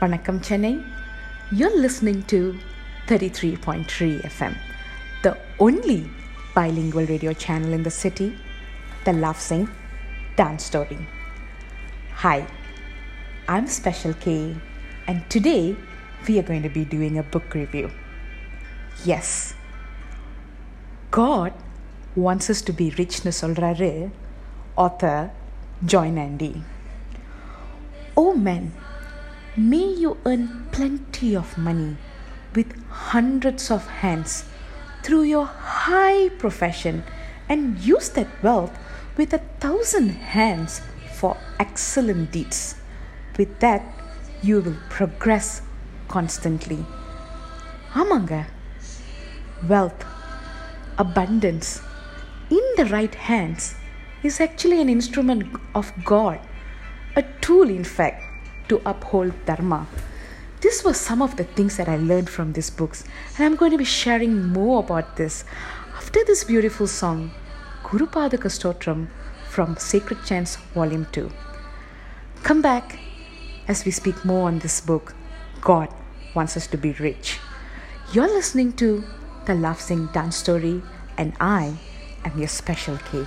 Vanakkam Chennai. You're listening to 33.3 FM, the only bilingual radio channel in the city, the Love Sing Dance Story. Hi, I'm Special K, and today we are going to be doing a book review. Yes, God wants us to be richனு சொல்றாரு author Joy Nandi. Oh men, May you earn plenty of money with hundreds of hands through your high profession and use that wealth with a thousand hands for excellent deeds. With that, you will progress constantly. Amanga, wealth, abundance in the right hands is actually an instrument of God, a tool, in fact to uphold Dharma. This was some of the things that I learned from these books, and I'm going to be sharing more about this after this beautiful song, Guru Stotram from Sacred Chants Volume 2. Come back as we speak more on this book. God wants us to be rich. You're listening to the Love Sing Dance Story, and I am your special K.